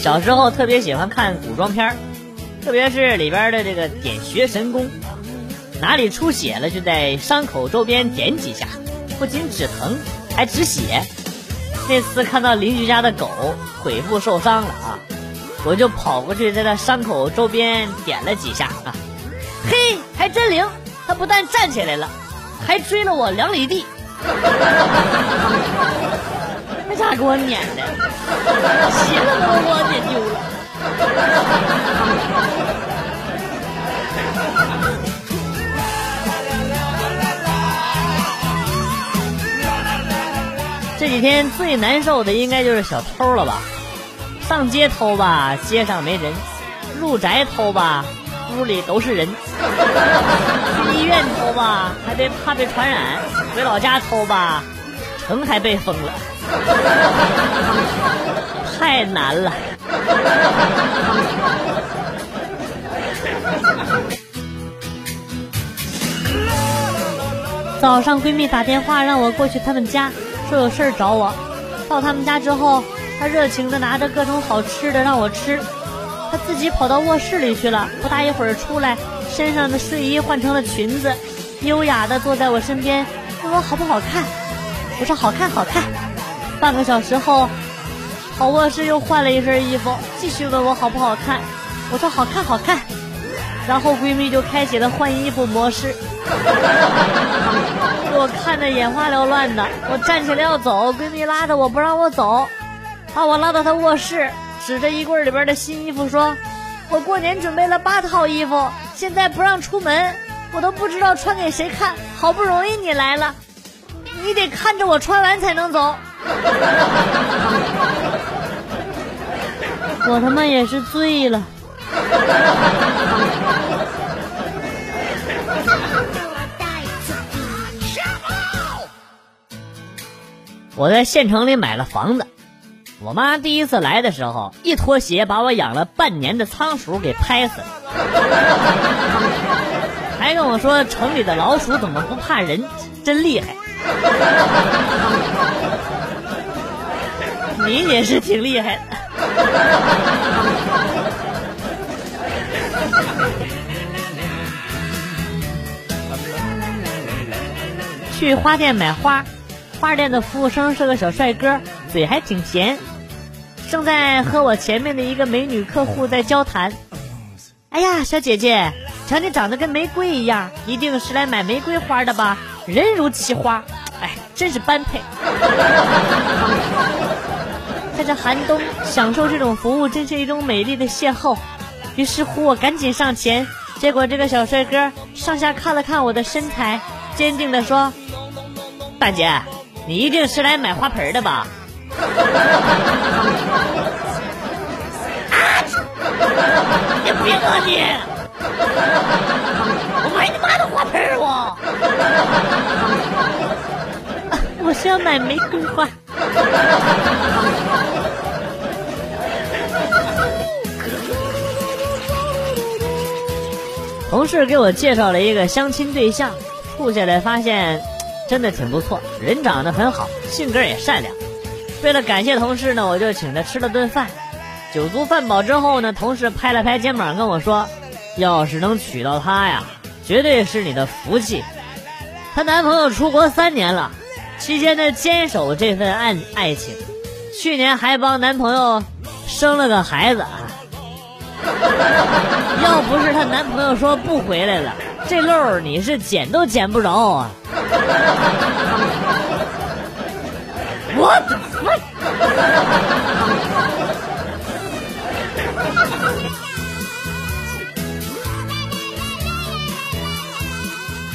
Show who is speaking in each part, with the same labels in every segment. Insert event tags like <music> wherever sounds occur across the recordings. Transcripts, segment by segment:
Speaker 1: 小时候特别喜欢看古装片，特别是里边的这个点穴神功，哪里出血了就在伤口周边点几下，不仅止疼还止血。那次看到邻居家的狗腿部受伤了啊，我就跑过去在它伤口周边点了几下啊，嘿，还真灵！它不但站起来了，还追了我两里地。<laughs> 那咋给我撵的？鞋子都我。<laughs> 这几天最难受的应该就是小偷了吧？上街偷吧，街上没人；入宅偷吧，屋里都是人；去 <laughs> 医院偷吧，还得怕被传染；回老家偷吧，城还被封了，<laughs> 太难了。<laughs> 早上闺蜜打电话让我过去他们家，说有事儿找我。到他们家之后，她热情的拿着各种好吃的让我吃，她自己跑到卧室里去了。不大一会儿出来，身上的睡衣换成了裙子，优雅的坐在我身边，问我好不好看。我说好看好看。半个小时后，跑卧室又换了一身衣服，继续问我好不好看。我说好看好看。然后闺蜜就开启了换衣服模式。给我看的眼花缭乱的，我站起来要走，闺蜜拉着我不让我走，把我拉到她卧室，指着衣柜里边的新衣服说：“我过年准备了八套衣服，现在不让出门，我都不知道穿给谁看。好不容易你来了，你得看着我穿完才能走。”我他妈也是醉了。我在县城里买了房子，我妈第一次来的时候，一脱鞋把我养了半年的仓鼠给拍死了，还跟我说城里的老鼠怎么不怕人，真厉害。你也是挺厉害的。去花店买花。花店的服务生是个小帅哥，嘴还挺甜，正在和我前面的一个美女客户在交谈。哎呀，小姐姐，瞧你长得跟玫瑰一样，一定是来买玫瑰花的吧？人如其花，哎，真是般配。在这寒冬，享受这种服务真是一种美丽的邂逅。于是乎，我赶紧上前，结果这个小帅哥上下看了看我的身材，坚定地说：“大姐。”你一定是来买花盆的吧？<laughs> 啊！你别恶你！我买你妈的花盆我！<laughs> 我是要买玫瑰花。<laughs> 同事给我介绍了一个相亲对象，处下来发现。真的挺不错，人长得很好，性格也善良。为了感谢同事呢，我就请他吃了顿饭。酒足饭饱之后呢，同事拍了拍肩膀跟我说：“要是能娶到她呀，绝对是你的福气。”她男朋友出国三年了，期间呢坚守这份爱爱情，去年还帮男朋友生了个孩子啊。<laughs> 要不是她男朋友说不回来了，这漏你是捡都捡不着啊！<laughs> 我的妈！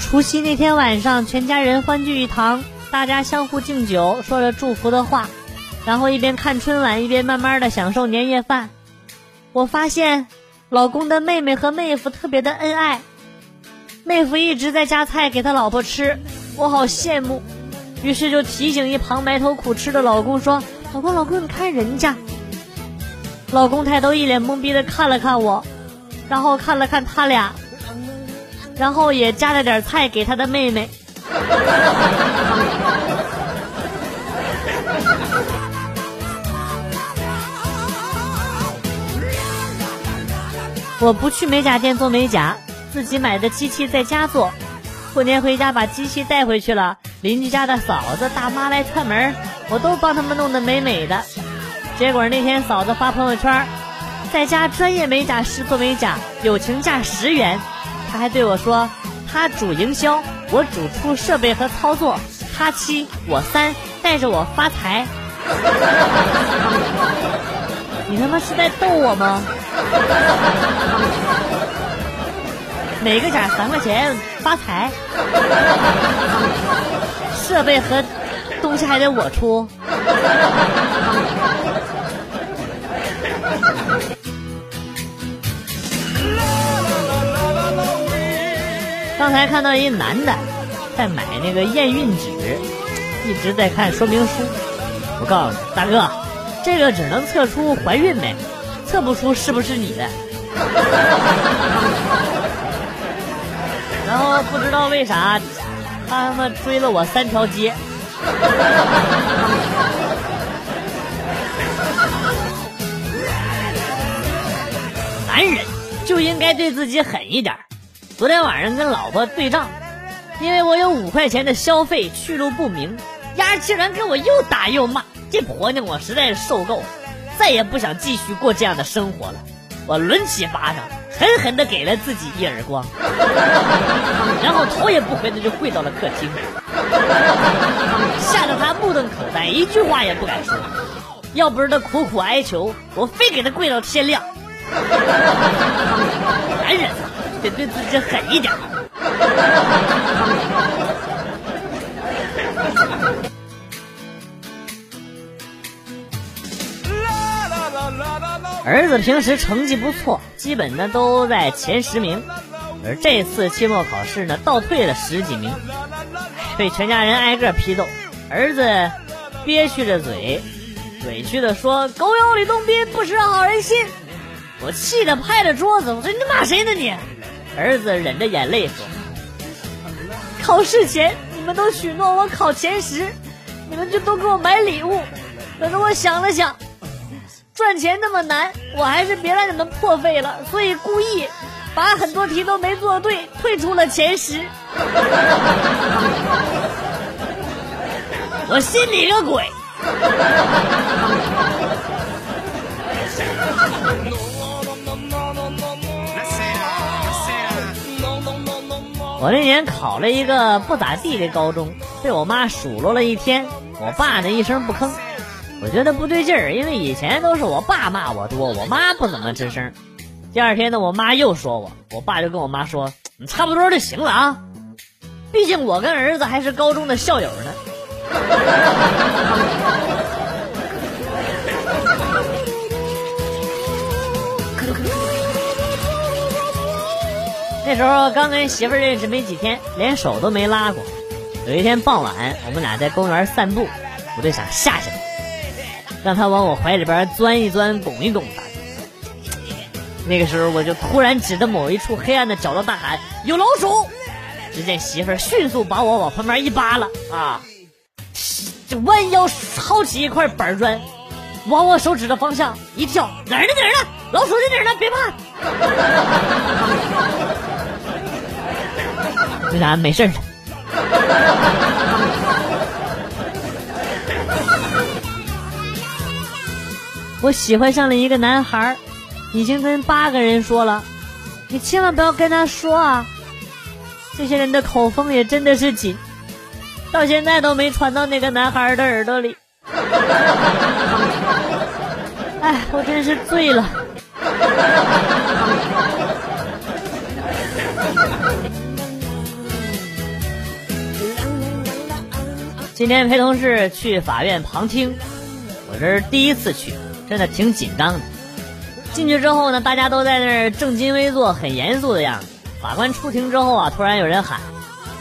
Speaker 1: 除夕那天晚上，全家人欢聚一堂，大家相互敬酒，说着祝福的话，然后一边看春晚，一边慢慢的享受年夜饭。我发现，老公的妹妹和妹夫特别的恩爱，妹夫一直在夹菜给他老婆吃。我好羡慕，于是就提醒一旁埋头苦吃的老公说：“老公，老公，你看人家。”老公抬头一脸懵逼的看了看我，然后看了看他俩，然后也夹了点菜给他的妹妹。<laughs> 我不去美甲店做美甲，自己买的机器在家做。过年回家把机器带回去了，邻居家的嫂子、大妈来串门，我都帮他们弄得美美的。结果那天嫂子发朋友圈，在家专业美甲师做美甲，友情价十元。她还对我说，她主营销，我主出设备和操作，他七我三，带着我发财。<laughs> 你他妈是在逗我吗？每个奖三块钱发财，设备和东西还得我出。刚才看到一男的在买那个验孕纸，一直在看说明书。我告诉你，大哥，这个只能测出怀孕没，测不出是不是你的。<laughs> 然后不知道为啥，他他妈追了我三条街。<laughs> 男人就应该对自己狠一点。昨天晚上跟老婆对账，因为我有五块钱的消费去路不明，丫竟然跟我又打又骂，这婆娘我实在是受够了，再也不想继续过这样的生活了。我抡起巴掌，狠狠地给了自己一耳光，然后头也不回的就跪到了客厅，吓得他目瞪口呆，一句话也不敢说。要不是他苦苦哀求，我非给他跪到天亮。<laughs> 男人。得对自己狠一点。儿子平时成绩不错，基本呢都在前十名，而这次期末考试呢倒退了十几名，被全家人挨个批斗。儿子憋屈着嘴，委屈的说：“狗咬吕洞宾，不识好人心。”我气得拍着桌子，我说：“你骂谁呢你？”儿子忍着眼泪说：“考试前你们都许诺我考前十，你们就都给我买礼物。可是我想了想，赚钱那么难，我还是别让你们破费了，所以故意把很多题都没做对，退出了前十。<laughs> 我信你个鬼！”我那年考了一个不咋地的高中，被我妈数落了一天。我爸呢一声不吭。我觉得不对劲儿，因为以前都是我爸骂我多，我妈不怎么吱声。第二天呢，我妈又说我，我爸就跟我妈说：“你差不多就行了啊，毕竟我跟儿子还是高中的校友呢。” <laughs> 那时候刚跟媳妇儿认识没几天，连手都没拉过。有一天傍晚，我们俩在公园散步，我就想吓吓他，让他往我怀里边钻一钻、拱一拱的。那个时候，我就突然指着某一处黑暗的角落大喊：“有老鼠！”只见媳妇儿迅速把我往旁边一扒拉，啊，就弯腰薅起一块板砖，往我手指的方向一跳：“哪儿呢？哪儿呢？老鼠在哪儿呢？别怕！” <laughs> 为啥没事了？<laughs> 我喜欢上了一个男孩，已经跟八个人说了，你千万不要跟他说啊！这些人的口风也真的是紧，到现在都没传到那个男孩的耳朵里。<laughs> 哎，我真是醉了。<laughs> 今天陪同事去法院旁听，我这是第一次去，真的挺紧张的。进去之后呢，大家都在那儿正襟危坐，很严肃的样子。法官出庭之后啊，突然有人喊：“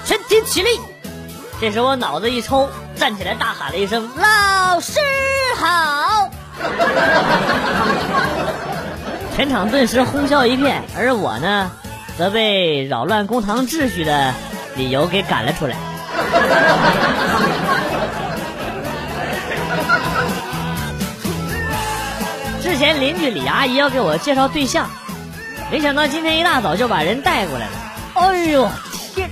Speaker 1: 全体起立！”这时我脑子一抽，站起来大喊了一声：“老师好！” <laughs> 全场顿时哄笑一片，而我呢，则被扰乱公堂秩序的理由给赶了出来。<laughs> 之前邻居李阿姨要给我介绍对象，
Speaker 2: 没想到今天一大早就把人带过来了。哎呦天，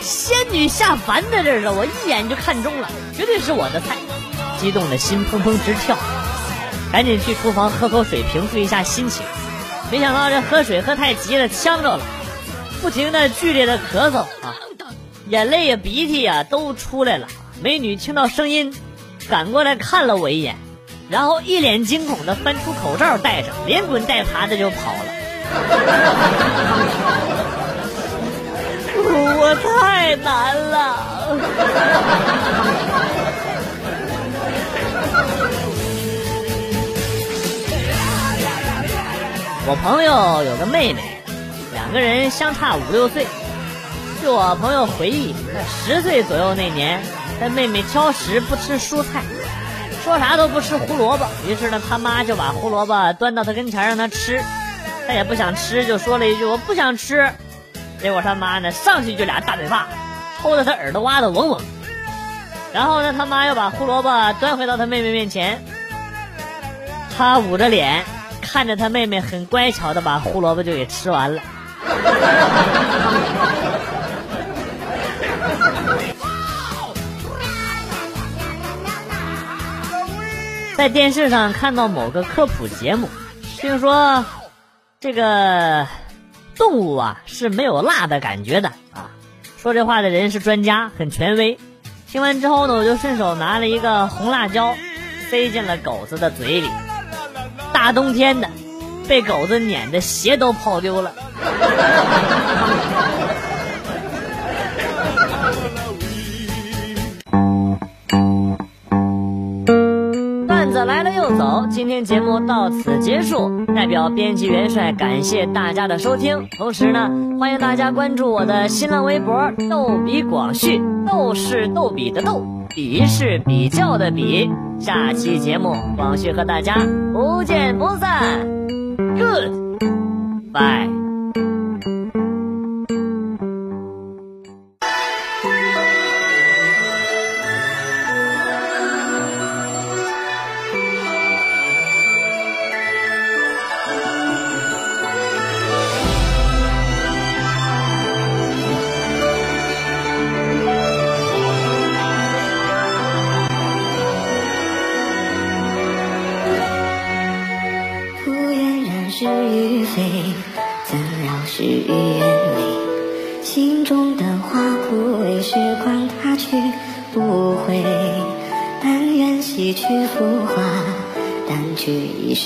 Speaker 2: 仙女下凡在这儿，我一眼就看中了，绝对是我的菜，激动的心砰砰直跳，赶紧去厨房喝口水平复一下心情。没想到这喝水喝太急了，呛着了，不停的剧烈的咳嗽啊，眼泪呀鼻涕呀都出来了。美女听到声音，赶过来看了我一眼，然后一脸惊恐的翻出口罩戴上，连滚带爬的就跑了。<laughs> 我太难了。我朋友有个妹妹，两个人相差五六岁。据我朋友回忆，十岁左右那年，他妹妹挑食不吃蔬菜，说啥都不吃胡萝卜。于是呢，他妈就把胡萝卜端到他跟前让他吃，他也不想吃，就说了一句“我不想吃”。结果他妈呢上去就俩大嘴巴，抽的他耳朵挖的嗡嗡。然后呢，他妈又把胡萝卜端回到他妹妹面前，他捂着脸。看着他妹妹很乖巧的把胡萝卜就给吃完了。<laughs> 在电视上看到某个科普节目，听说这个动物啊是没有辣的感觉的啊。说这话的人是专家，很权威。听完之后呢，我就顺手拿了一个红辣椒，塞进了狗子的嘴里。大冬天的，被狗子撵的鞋都跑丢了。段子来了又走，今天节目到此结束。代表编辑元帅感谢大家的收听，同时呢，欢迎大家关注我的新浪微博“逗比广旭”，逗是逗比的逗。比是比较的比，下期节目广旭和大家不见不散，Good，bye。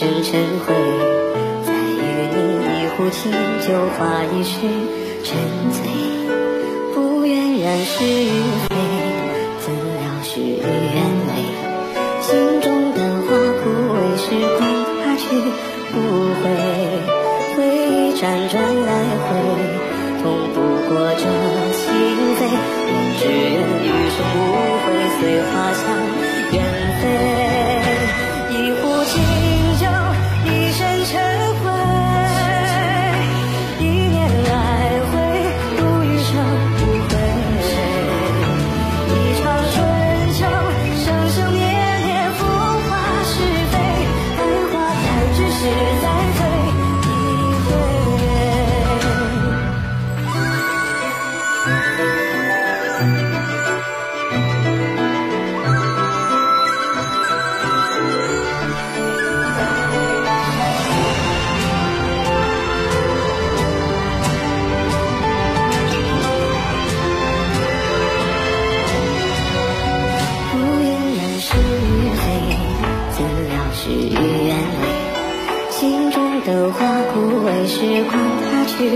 Speaker 2: 生尘灰，再与你一壶清酒话一世沉醉。不愿染是与非，怎料事与愿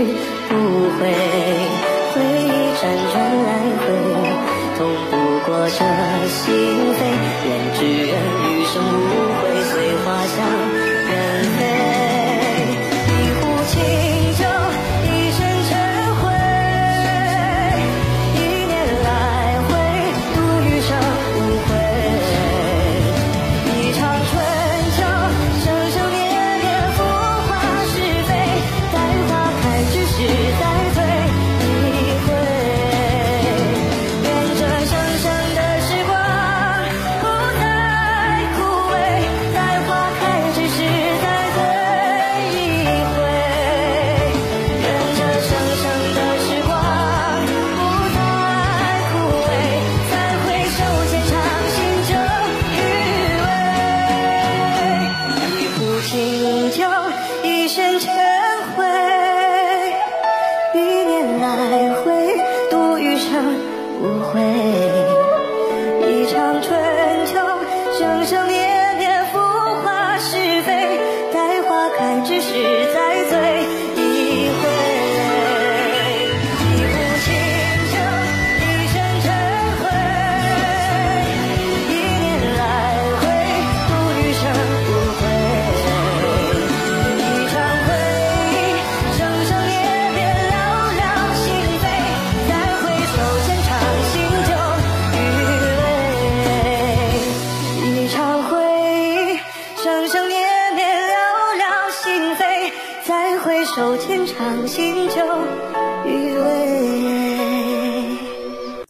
Speaker 2: 去